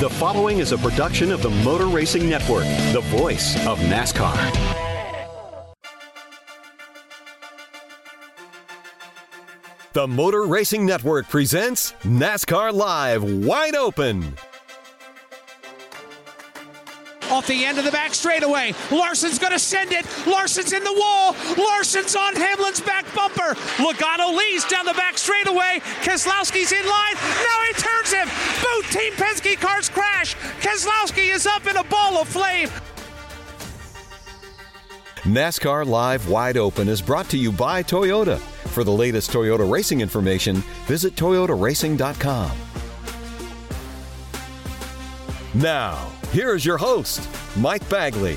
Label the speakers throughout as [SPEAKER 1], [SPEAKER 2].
[SPEAKER 1] The following is a production of the Motor Racing Network, the voice of NASCAR. The Motor Racing Network presents NASCAR Live Wide Open.
[SPEAKER 2] Off the end of the back straightaway. Larson's going to send it. Larson's in the wall. Larson's on Hamlin's back bumper. Logano leads down the back straightaway. Keselowski's in line. Now he turns him. Both Team Penske cars crash. Keselowski is up in a ball of flame.
[SPEAKER 1] NASCAR Live Wide Open is brought to you by Toyota. For the latest Toyota racing information, visit toyotaracing.com. Now, here is your host, Mike Bagley.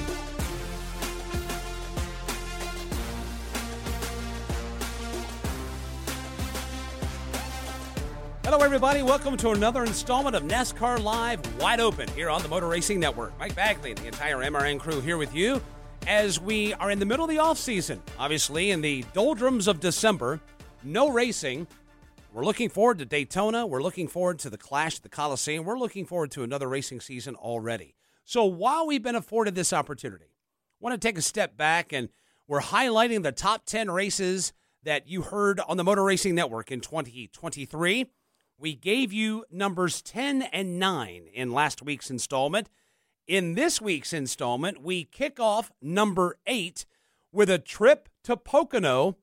[SPEAKER 2] Hello, everybody. Welcome to another installment of NASCAR Live Wide Open here on the Motor Racing Network. Mike Bagley and the entire MRN crew here with you as we are in the middle of the off season. Obviously, in the doldrums of December, no racing. We're looking forward to Daytona. We're looking forward to the Clash at the Coliseum. We're looking forward to another racing season already. So while we've been afforded this opportunity, I want to take a step back and we're highlighting the top 10 races that you heard on the Motor Racing Network in 2023. We gave you numbers 10 and 9 in last week's installment. In this week's installment, we kick off number 8 with a trip to Pocono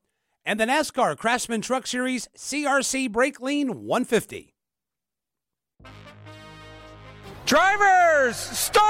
[SPEAKER 2] and the NASCAR Craftsman Truck Series CRC Brakleen 150.
[SPEAKER 3] Drivers, start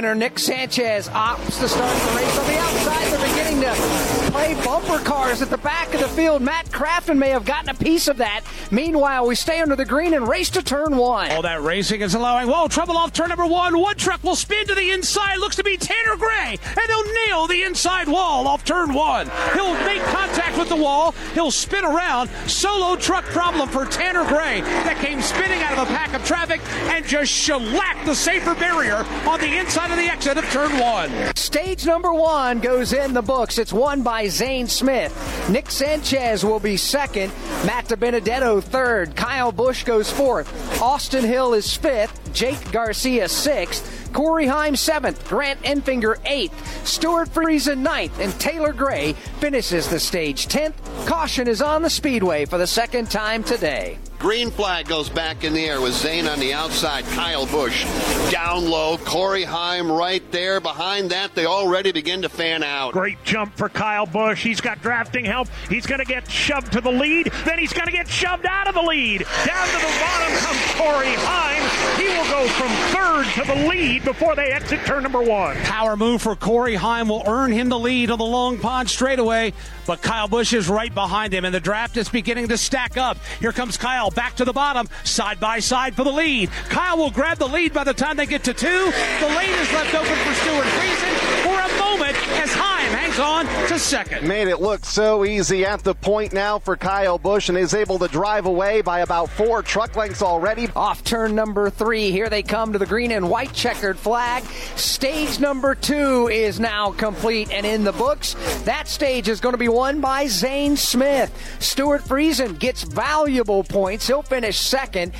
[SPEAKER 3] winner Nick Sanchez opts to start the race on the outside. They're beginning to play bumper cars at the back of the field. Matt Crafton may have gotten a piece of that. Meanwhile, we stay under the green and race to turn one.
[SPEAKER 2] All that racing is allowing. Whoa, trouble off turn number one. One truck will spin to the inside. Looks to be Tanner Gray. And he'll nail the inside wall off turn one. He'll make contact with the wall. He'll spin around. Solo truck problem for Tanner Gray that came spinning out of a pack of traffic and just shellacked the safer barrier on the inside the exit of turn one.
[SPEAKER 3] Stage number one goes in the books. It's won by Zane Smith. Nick Sanchez will be second. Matt DiBenedetto third. Kyle Busch goes fourth. Austin Hill is fifth. Jake Garcia sixth. Corey Heim seventh. Grant Enfinger eighth. Stewart Friesen ninth. And Taylor Gray finishes the stage tenth. Caution is on the speedway for the second time today.
[SPEAKER 4] Green flag goes back in the air with Zane on the outside. Kyle Busch down low. Corey Heim right there. Behind that, they already begin to fan out.
[SPEAKER 5] Great jump for Kyle Busch. He's got drafting help. He's going to get shoved to the lead. Then he's going to get shoved out of the lead. Down to the bottom comes Corey Heim. He will go from third to the lead before they exit turn number one.
[SPEAKER 6] Power move for Corey Heim will earn him the lead on the long pond straightaway, but Kyle Busch is right behind him, and the draft is beginning to stack up. Here comes Kyle back to the bottom, side by side for the lead. Kyle will grab the lead by the time they get to two. The lane is left open for Stewart Friesen for a moment as Heim hangs on to second.
[SPEAKER 7] Made it look so easy at the point now for Kyle Busch and is able to drive away by about four truck lengths already.
[SPEAKER 3] Off turn number three, here they come to the green and white checkered flag. Stage number two is now complete and in the books. That stage is going to be won by Zane Smith. Stewart Friesen gets valuable points. He'll finish second.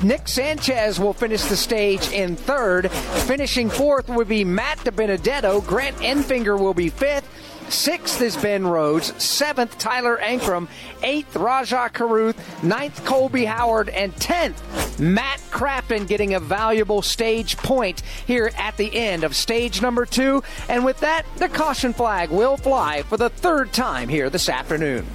[SPEAKER 3] Nick Sanchez will finish the stage in third. Finishing fourth would be Matt DiBenedetto. Grant Enfinger will be fifth. Sixth is Ben Rhodes. Seventh, Tyler Ankrum. Eighth, Rajah Caruth. Ninth, Colby Howard. And tenth, Matt Crafton getting a valuable stage point here at the end of stage number two. And with that, the caution flag will fly for the third time here this afternoon.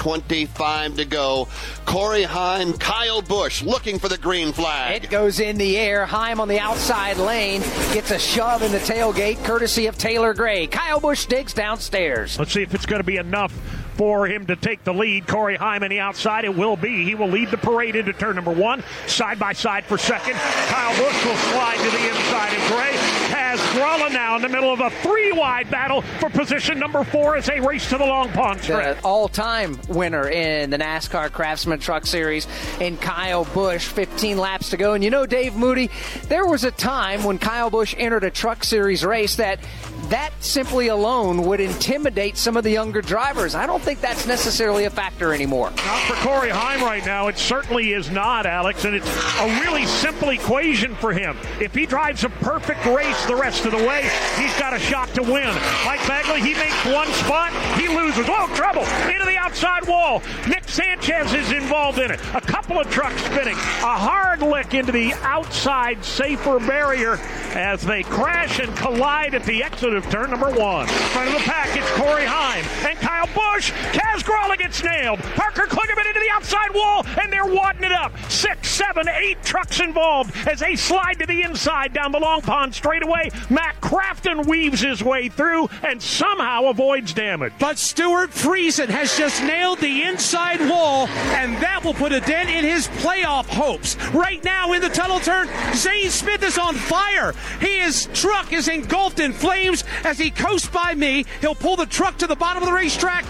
[SPEAKER 4] 25 to go. Corey Heim, Kyle Busch looking for the green flag.
[SPEAKER 3] It goes in the air. Heim on the outside lane gets a shove in the tailgate courtesy of Taylor Gray. Kyle Busch digs downstairs.
[SPEAKER 5] Let's see if it's going to be enough for him to take the lead. Corey Heim on the outside. It will be. He will lead the parade into turn number one. Side by side for second. Kyle Busch will slide to the inside of Gray. Kaz Grala now in the middle of a three wide battle for position number four as they race to the long pond straight.
[SPEAKER 3] All time winner in the NASCAR Craftsman Truck Series in Kyle Busch. 15 laps to go. And you know, Dave Moody, there was a time when Kyle Busch entered a Truck Series race that that simply alone would intimidate some of the younger drivers. I don't think that's necessarily a factor anymore.
[SPEAKER 5] Not for Corey Heim right now. It certainly is not, Alex, and it's a really simple equation for him. If he drives a perfect race the rest of the way, he's got a shot to win. Mike Bagley, he makes one spot, he loses. Oh, trouble! Into the outside wall. Nick Sanchez is involved in it. A couple of trucks spinning. A hard lick into the outside safer barrier as they crash and collide at the exit of turn number one. Front of the pack, it's Corey Heim and Kyle Busch. Kaz Grala gets nailed. Parker Kligerman into the outside wall, and they're wadding it up. Six, seven, eight trucks involved as they slide to the inside down the long pond straightaway. Matt Crafton weaves his way through and somehow avoids damage.
[SPEAKER 6] But Stewart Friesen has just nailed the inside wall, and that will put a dent in his playoff hopes. Right now in the tunnel turn, Zane Smith is on fire. His truck is engulfed in flames as he coasts by me. He'll pull the truck to the bottom of the racetrack.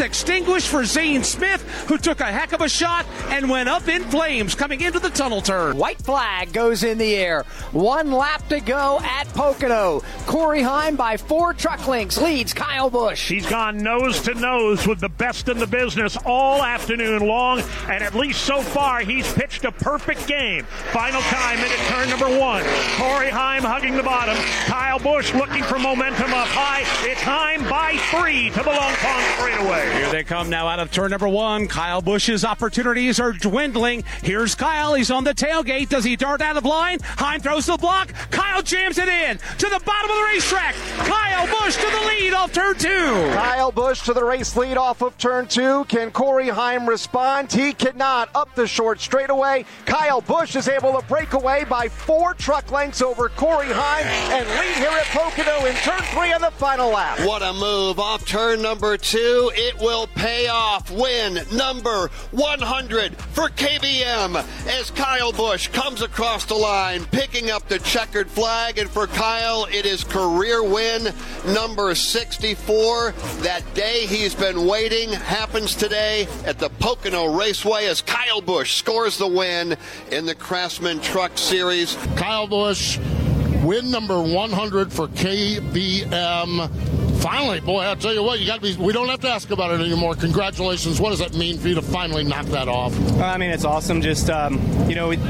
[SPEAKER 6] Extinguished for Zane Smith, who took a heck of a shot and went up in flames coming into the tunnel turn.
[SPEAKER 3] White flag goes in the air. One lap to go at Pocono. Corey Heim by four truck links leads Kyle Busch.
[SPEAKER 5] He's gone nose to nose with the best in the business all afternoon long, and at least so far, he's pitched a perfect game. Final time into turn number one. Corey Heim hugging the bottom. Kyle Busch looking for momentum up high. It's Heim by three to the long pond straightaway.
[SPEAKER 6] Here they come now out of turn number one. Kyle Busch's opportunities are dwindling. Here's Kyle. He's on the tailgate. Does he dart out of line? Heim throws the block. Kyle jams it in to the bottom of the racetrack. Kyle Busch to the lead off turn two.
[SPEAKER 7] Kyle Busch to the race lead off of turn two. Can Corey Heim respond? He cannot. Up the short straightaway. Kyle Busch is able to break away by four truck lengths over Corey Heim and lead here at Pocono in turn three on the final lap.
[SPEAKER 4] What a move off turn number two. It will pay off. Win number 100 for KBM as Kyle Busch comes across the line, picking up the checkered flag. And for Kyle, it is career win number 64. That day he's been waiting happens today at the Pocono Raceway as Kyle Busch scores the win in the Craftsman Truck Series.
[SPEAKER 8] Kyle Busch, win number 100 for KBM. Finally, boy, I'll tell you what, you got to be. We don't have to ask about it anymore. Congratulations. What does that mean for you to finally knock that off?
[SPEAKER 9] I mean, it's awesome. Just um, you know, we've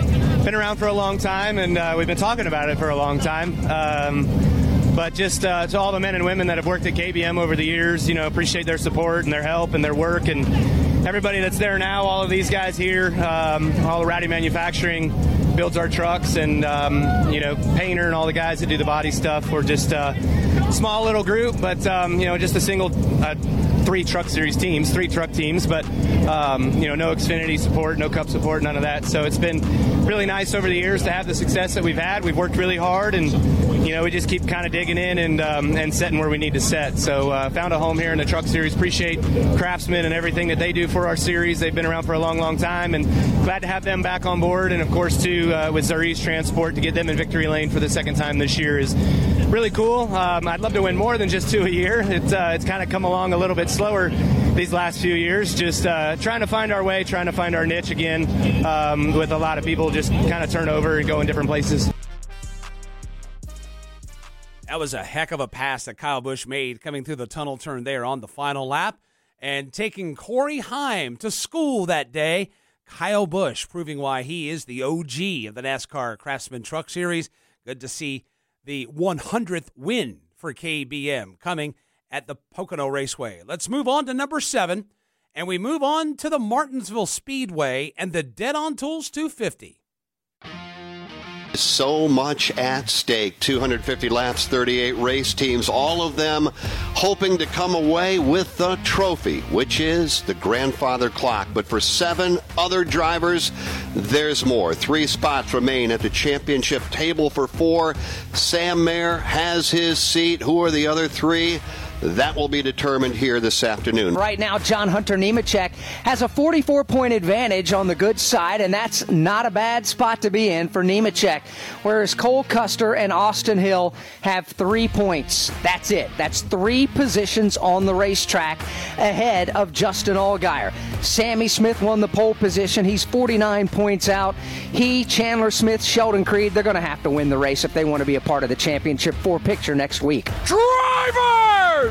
[SPEAKER 9] been around for a long time, and uh, we've been talking about it for a long time. Um, but just uh, to all the men and women that have worked at KBM over the years, you know, appreciate their support and their help and their work and everybody that's there now, all of these guys here, um, all the Rowdy Manufacturing builds our trucks, and um, you know, Painter and all the guys that do the body stuff. We're just a small little group, but um, you know, just a single. Uh, three truck series teams, three truck teams, but um, you know, no Xfinity support, no Cup support, none of that. So it's been really nice over the years to have the success that we've had. We've worked really hard, and you know, we just keep kind of digging in and um, and setting where we need to set. So uh, found a home here in the truck series. Appreciate Craftsman and everything that they do for our series. They've been around for a long, long time, and glad to have them back on board. And of course, too, uh, with Zariz Transport to get them in victory lane for the second time this year is really cool. Um, I'd love to win more than just two a year. It's uh, it's kind of come along a little bit slower these last few years. Just uh, trying to find our way, trying to find our niche again, um, with a lot of people just kind of turn over and go in different places.
[SPEAKER 2] That was a heck of a pass that Kyle Busch made coming through the tunnel turn there on the final lap and taking Corey Heim to school that day. Kyle Busch proving why he is the OG of the NASCAR Craftsman Truck Series. Good to see the 100th win for KBM coming at the Pocono Raceway. Let's move on to number seven, and we move on to the Martinsville Speedway and the Dead on Tools 250.
[SPEAKER 4] So much at stake. 250 laps, 38 race teams, all of them hoping to come away with the trophy, which is the grandfather clock. But for seven other drivers, there's more. Three spots remain at the championship table for four. Sam Mayer has his seat. Who are the other three? That will be determined here this afternoon.
[SPEAKER 3] Right now, John Hunter Nemechek has a 44 point advantage on the good side, and that's not a bad spot to be in for Nemechek. Whereas Cole Custer and Austin Hill have three points. That's it. That's three positions on the racetrack ahead of Justin Allgaier. Sammy Smith won the pole position. He's 49 points out. He, Chandler Smith, Sheldon Creed, they're going to have to win the race if they want to be a part of the championship four picture next week.
[SPEAKER 10] Drivers,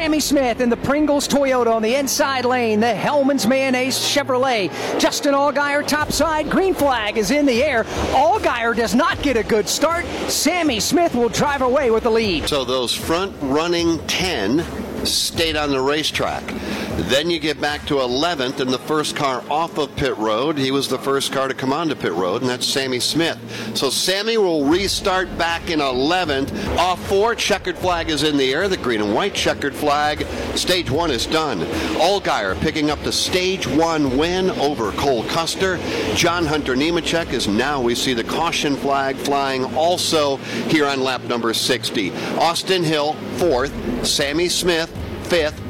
[SPEAKER 3] Sammy Smith in the Pringles Toyota on the inside lane. The Hellman's Mayonnaise Chevrolet. Justin Allgaier topside. Green flag is in the air. Allgaier does not get a good start. Sammy Smith will drive away with the lead.
[SPEAKER 4] So those front running 10 stayed on the racetrack. Then you get back to 11th and the first car off of pit road. He was the first car to come onto pit road, and that's Sammy Smith. So Sammy will restart back in 11th. Off four, checkered flag is in the air. The green and white checkered flag. Stage one is done. Allgaier picking up the stage one win over Cole Custer. John Hunter Nemechek is now, we see the caution flag flying also here on lap number 60. Austin Hill, fourth. Sammy Smith, fifth.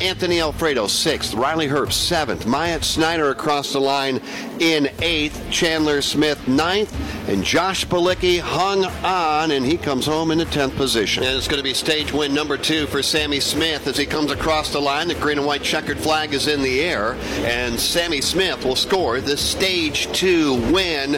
[SPEAKER 4] Anthony Alfredo, sixth. Riley Herbst, seventh. Myatt Snyder across the line in eighth. Chandler Smith, ninth. And Josh Bilicki hung on, and he comes home in the 10th position. And it's going to be stage win number two for Sammy Smith as he comes across the line. The green and white checkered flag is in the air, and Sammy Smith will score the stage two win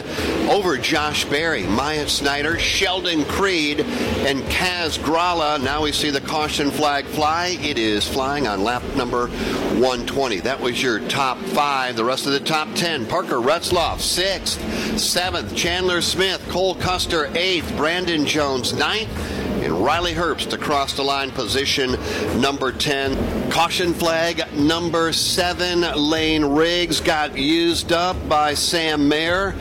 [SPEAKER 4] over Josh Berry, Myatt Snyder, Sheldon Creed, and Kaz Grala. Now we see the caution flag fly. It is flying on lap number 120. That was your top five. The rest of the top 10 Parker Retzloff, sixth. Seventh, Chandler Smith. Cole Custer, eighth. Brandon Jones, ninth. And Riley Herbst across the line, position number 10. Caution flag number seven. Lane Riggs got used up by Sam Mayer.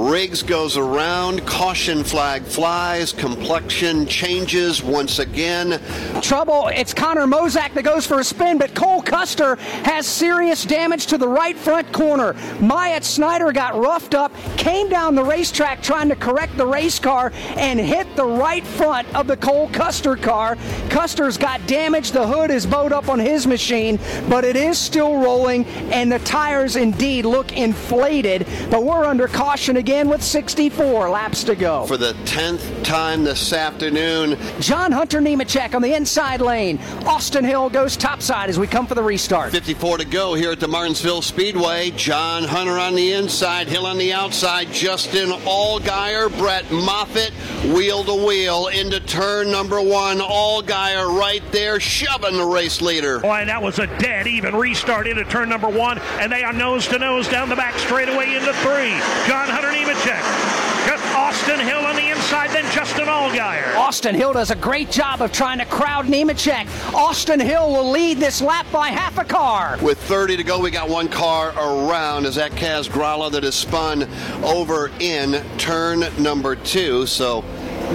[SPEAKER 4] Riggs goes around, caution flag flies, complexion changes once again.
[SPEAKER 3] Trouble, it's Connor Mosack that goes for a spin, but Cole Custer has serious damage to the right front corner. Myatt Snyder got roughed up, came down the racetrack trying to correct the race car, and hit the right front of the Cole Custer car. Custer's got damage, the hood is bowed up on his machine, but it is still rolling, and the tires indeed look inflated, but we're under caution again with 64 laps to go.
[SPEAKER 4] For the 10th time this afternoon,
[SPEAKER 3] John Hunter Nemechek on the inside lane. Austin Hill goes topside as we come for the restart.
[SPEAKER 4] 54 to go here at the Martinsville Speedway. John Hunter on the inside, Hill on the outside, Justin Allgaier, Brett Moffitt, wheel to wheel into turn number one. Allgaier right there, shoving the race leader.
[SPEAKER 5] Boy, that was a dead even restart into turn number one, and they are nose to nose down the back straightaway into three. John Hunter Nemechek Just Austin Hill on the inside, then Justin Allgaier.
[SPEAKER 3] Austin Hill does a great job of trying to crowd Nemechek. Austin Hill will lead this lap by half a car.
[SPEAKER 4] With 30 to go, we got one car around Is that Kaz Grala that is spun over in turn number two. So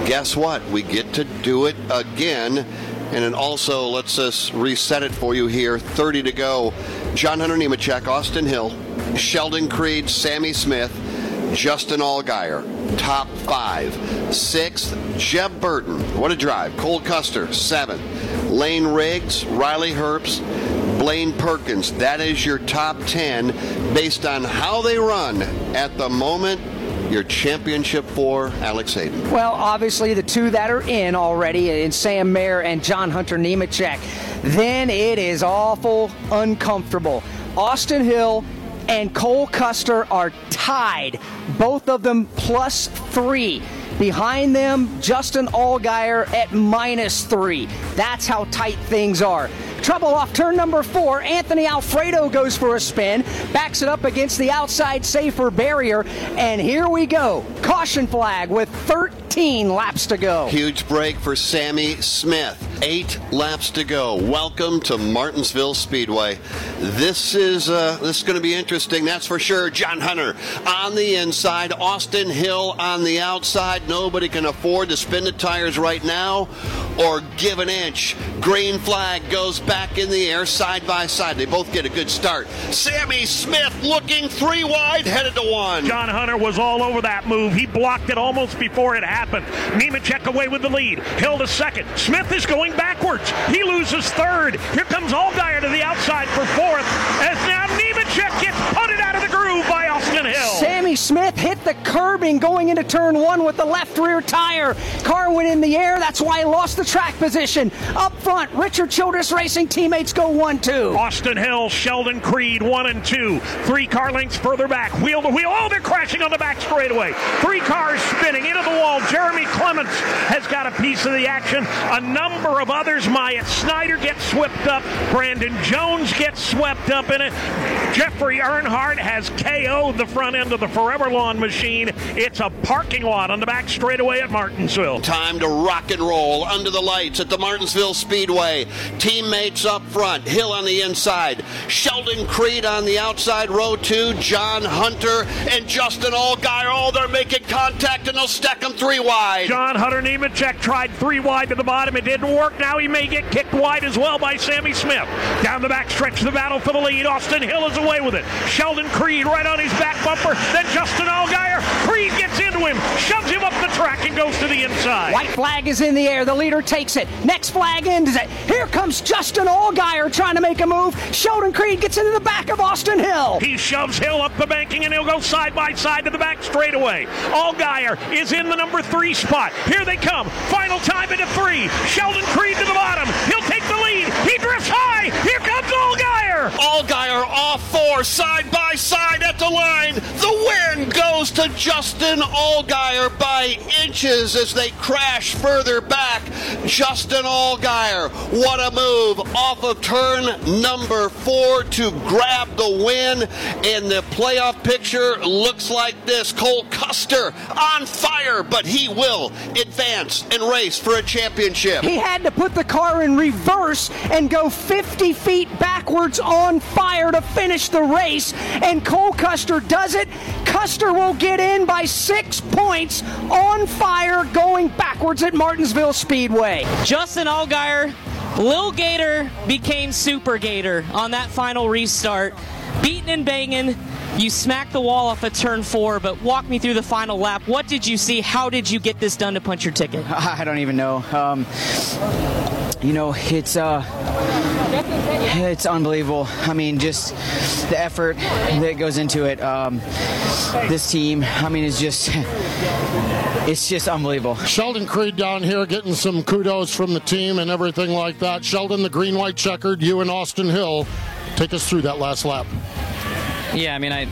[SPEAKER 4] guess what? We get to do it again. And then also, let's just reset it for you here. 30 to go. John Hunter Nemechek, Austin Hill, Sheldon Creed, Sammy Smith, Justin Allgaier, top five. Sixth, Jeb Burton. What a drive. Cole Custer, seven. Lane Riggs, Riley Herbst, Blaine Perkins. That is your top 10 based on how they run at the moment. Your championship four Alex Hayden.
[SPEAKER 3] Well, obviously, the two that are in already uh, in Sam Mayer and John Hunter Nemechek. Then it is awful uncomfortable. Austin Hill and Cole Custer are tied, both of them plus three. Behind them, Justin Allgaier at minus three. That's how tight things are. Trouble off turn number four. Anthony Alfredo goes for a spin, backs it up against the outside safer barrier, and here we go. Caution flag with 13 laps to go.
[SPEAKER 4] Huge break for Sammy Smith. Eight laps to go. Welcome to Martinsville Speedway. This is uh, this is going to be interesting. That's for sure. John Hunter on the inside, Austin Hill on the outside. Nobody can afford to spin the tires right now or give an inch. Green flag goes back in the air side by side. They both get a good start. Sammy Smith looking three wide, headed to one.
[SPEAKER 5] John Hunter was all over that move. He blocked it almost before it happened. Nemechek away with the lead. Hill to second. Smith is going backwards. He loses third. Here comes Allgaier to the outside for fourth. As now Nemechek gets punted out of the groove by Austin Hill.
[SPEAKER 3] Smith hit the curbing going into turn one with the left rear tire. Car went in the air. That's why he lost the track position. Up front, Richard Childress Racing teammates go one, two.
[SPEAKER 5] Austin Hill, Sheldon Creed, one and two. Three car lengths further back, wheel to wheel. Oh, they're crashing on the back straightaway. Three cars spinning into the wall. Jeremy Clements has got a piece of the action. A number of others. Myatt Snyder gets swept up. Brandon Jones gets swept up in it. Jeffrey Earnhardt has KO'd the front end of the ForeverLawn machine. It's a parking lot on the back straightaway at Martinsville.
[SPEAKER 4] Time to rock and roll under the lights at the Martinsville Speedway. Teammates up front, Hill on the inside, Sheldon Creed on the outside, row two, John Hunter and Justin Allgaier. Oh, they're making contact and they'll stack them three wide.
[SPEAKER 5] John Hunter Nemechek tried three wide to the bottom. It didn't work. Now he may get kicked wide as well by Sammy Smith. Down the back stretch, the battle for the lead. Austin Hill is away with it. Sheldon Creed right on his back bumper. Then Justin Allgaier. Creed gets into him, shoves him up the track, and goes to the inside.
[SPEAKER 3] White flag is in the air. The leader takes it. Next flag ends it. Here comes Justin Allgaier trying to make a move. Sheldon Creed gets into the back of Austin Hill.
[SPEAKER 5] He shoves Hill up the banking and he'll go side by side to the back straightaway. Allgaier is in the number three spot. Here they come. Final time into three. Sheldon Creed to the bottom. He'll take the lead. He drifts high. Here comes Allgaier.
[SPEAKER 4] Allgaier off four, side by side at the line. The win goes to Justin Allgaier by inches as they crash further back. Justin Allgaier, what a move off of turn number four to grab the win. And the playoff picture looks like this. Cole Custer on fire, but he will advance and race for a championship.
[SPEAKER 3] He had to put the car in reverse and go 50 feet backwards on fire to finish the race. And Cole Custer does it. Custer will get in by six points on fire going backwards at Martinsville Speedway.
[SPEAKER 11] Justin Allgaier, Lil Gator became Super Gator on that final restart. Beating and banging. You smacked the wall off at turn four, but walk me through the final lap. What did you see? How did you get this done to punch your ticket?
[SPEAKER 12] I don't even know. Um, you know, it's uh, it's unbelievable. I mean, just the effort that goes into it. Um, this team, I mean, it's just it's just unbelievable.
[SPEAKER 8] Sheldon Creed down here getting some kudos from the team and everything like that. Sheldon, the green white checkered, you and Austin Hill. Take us through that last lap.
[SPEAKER 13] Yeah, I mean, I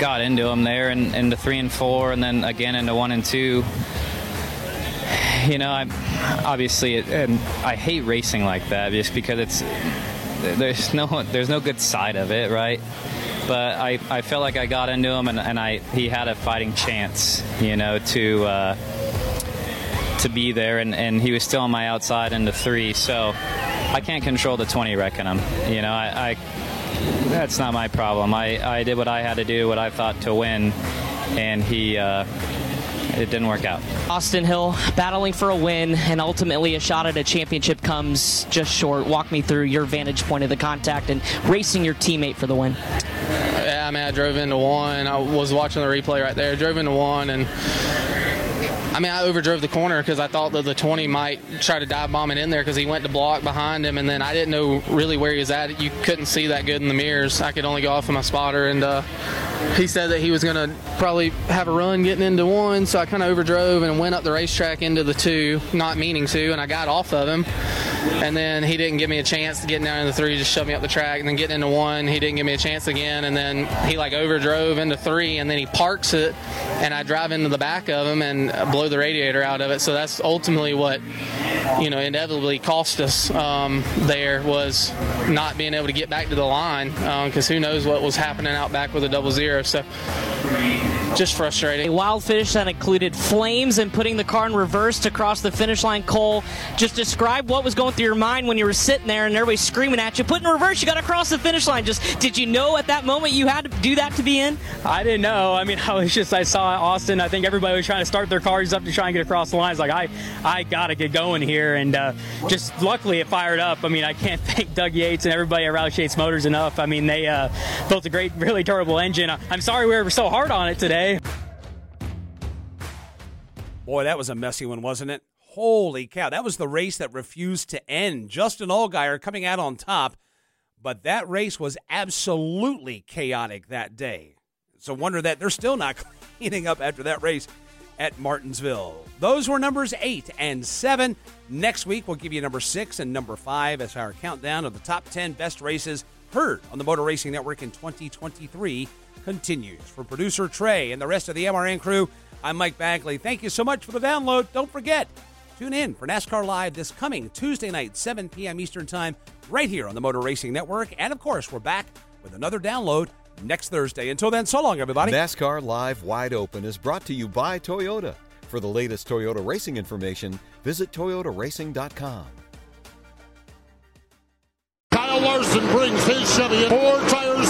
[SPEAKER 13] got into them there and into three and four, and then again into one and two. You know, I obviously, and I hate racing like that just because it's there's no there's no good side of it, right? but I, I felt like I got into him, and, and I he had a fighting chance, you know, to uh, to be there, and, and he was still on my outside into three, so I can't control the 20 wrecking him. You know, I, I that's not my problem. I, I did what I had to do, what I thought to win, and he. Uh, it didn't work out.
[SPEAKER 11] Austin Hill battling for a win and ultimately a shot at a championship comes just short. Walk me through your vantage point of the contact and racing your teammate for the win.
[SPEAKER 14] Yeah, I mean, I drove into one. I was watching the replay right there. Drove into one and I mean, I overdrove the corner because I thought that the 20 might try to dive bomb it in there because he went to block behind him, and then I didn't know really where he was at. You couldn't see that good in the mirrors. I could only go off of my spotter, and uh, he said that he was going to probably have a run getting into one, so I kind of overdrove and went up the racetrack into the two, not meaning to, and I got off of him. And then he didn't give me a chance to get down into three, just shoved me up the track, and then getting into one, he didn't give me a chance again, and then he like overdrove into three, and then he parks it, and I drive into the back of him and blow the radiator out of it. So that's ultimately what you know inevitably cost us um, there was not being able to get back to the line because um, who knows what was happening out back with a double zero. So just frustrating.
[SPEAKER 11] A wild finish that included flames and putting the car in reverse to cross the finish line. Cole, just describe what was going through your mind when you were sitting there and everybody screaming at you, put in reverse, you got to cross the finish line. Just did you know at that moment you had to do that to be in?
[SPEAKER 13] I didn't know. I mean, I was just I saw Austin. I think everybody was trying to start their cars up to try and get across the lines. Like I, I got to get going here, and uh, just luckily it fired up. I mean, I can't thank Doug Yates and everybody at Roush Yates Motors enough. I mean, they uh, built a great, really durable engine. I'm sorry we were so hard on it today.
[SPEAKER 2] Boy, that was a messy one, wasn't it? Holy cow. That was the race that refused to end. Justin Allgaier coming out on top, but that race was absolutely chaotic that day. It's a wonder that they're still not cleaning up after that race at Martinsville. Those were numbers eight and seven. Next week, we'll give you number six and number five as our countdown of the top 10 best races heard on the Motor Racing Network in 2023 continues. For producer Trey and the rest of the MRN crew, I'm Mike Bagley. Thank you so much for the download. Don't forget, tune in for NASCAR Live this coming Tuesday night, 7 p.m. Eastern Time, right here on the Motor Racing Network. And of course, we're back with another download next Thursday. Until then, so long, everybody.
[SPEAKER 1] NASCAR Live Wide Open is brought to you by Toyota. For the latest Toyota racing information, visit toyotaracing.com.
[SPEAKER 8] Kyle Larson brings his Chevy four tires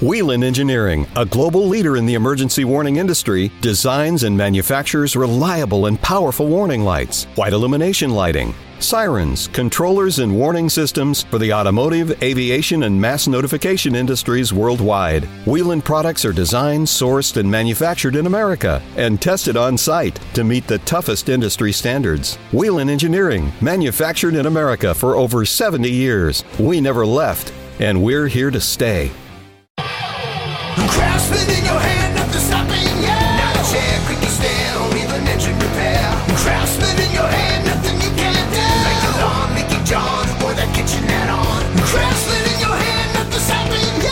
[SPEAKER 1] Whelen Engineering, a global leader in the emergency warning industry, designs and manufactures reliable and powerful warning lights, white illumination lighting, sirens, controllers, and warning systems for the automotive, aviation, and mass notification industries worldwide. Whelen products are designed, sourced, and manufactured in America and tested on site to meet the toughest industry standards. Whelen Engineering, manufactured in America for over 70 years. We never left, and we're here to stay.
[SPEAKER 15] Craftsman in your hand, nothing stopping you. Engine repair. Craftsman in your hand, nothing you can't do. Like or that kitchen add-on. Craftsman in your hand, nothing stopping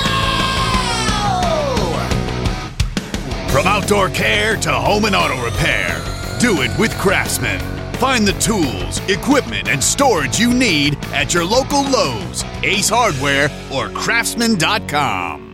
[SPEAKER 15] you.
[SPEAKER 16] From outdoor care to home and auto repair, do it with Craftsman. Find the tools, equipment, and storage you need at your local Lowe's, Ace Hardware, or Craftsman.com.